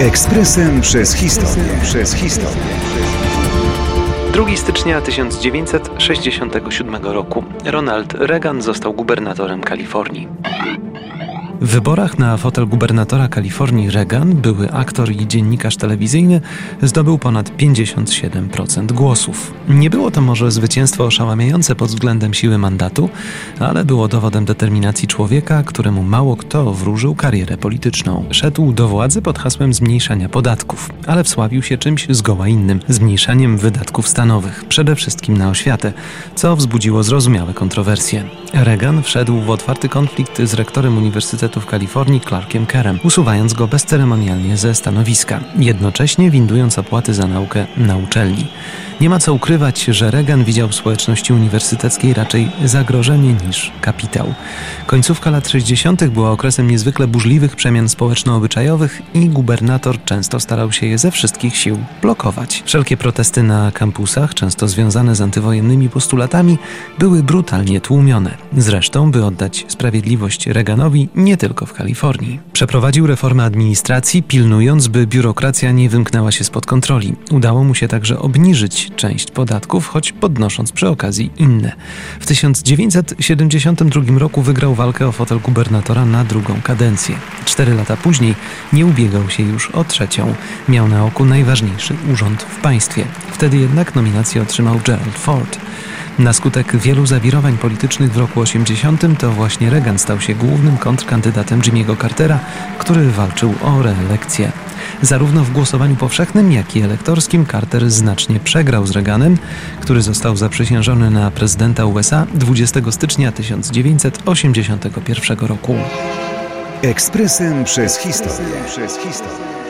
Ekspresem przez historię. Przez historię. 2 stycznia 1967 roku Ronald Reagan został gubernatorem Kalifornii. W wyborach na fotel gubernatora Kalifornii Reagan, były aktor i dziennikarz telewizyjny, zdobył ponad 57% głosów. Nie było to może zwycięstwo oszałamiające pod względem siły mandatu, ale było dowodem determinacji człowieka, któremu mało kto wróżył karierę polityczną. Szedł do władzy pod hasłem zmniejszania podatków, ale wsławił się czymś zgoła innym zmniejszaniem wydatków stanowych, przede wszystkim na oświatę, co wzbudziło zrozumiałe kontrowersje. Reagan wszedł w otwarty konflikt z rektorem Uniwersytetu w Kalifornii Clarkiem Kerem, usuwając go bezceremonialnie ze stanowiska, jednocześnie windując opłaty za naukę na uczelni. Nie ma co ukrywać, że Reagan widział w społeczności uniwersyteckiej raczej zagrożenie niż kapitał. Końcówka lat 60. była okresem niezwykle burzliwych przemian społeczno-obyczajowych i gubernator często starał się je ze wszystkich sił blokować. Wszelkie protesty na kampusach, często związane z antywojennymi postulatami, były brutalnie tłumione. Zresztą, by oddać sprawiedliwość Reaganowi, nie tylko w Kalifornii. Przeprowadził reformę administracji, pilnując, by biurokracja nie wymknęła się spod kontroli. Udało mu się także obniżyć część podatków, choć podnosząc przy okazji inne. W 1972 roku wygrał walkę o fotel gubernatora na drugą kadencję. Cztery lata później nie ubiegał się już o trzecią. Miał na oku najważniejszy urząd w państwie. Wtedy jednak nominację otrzymał Gerald Ford. Na skutek wielu zawirowań politycznych w roku 80 to właśnie Reagan stał się głównym kontrkandydatem Jimmy'ego Cartera, który walczył o reelekcję. Zarówno w głosowaniu powszechnym, jak i elektorskim Carter znacznie przegrał z Reaganem, który został zaprzysiężony na prezydenta USA 20 stycznia 1981 roku. Ekspresem przez historię. Przez historię.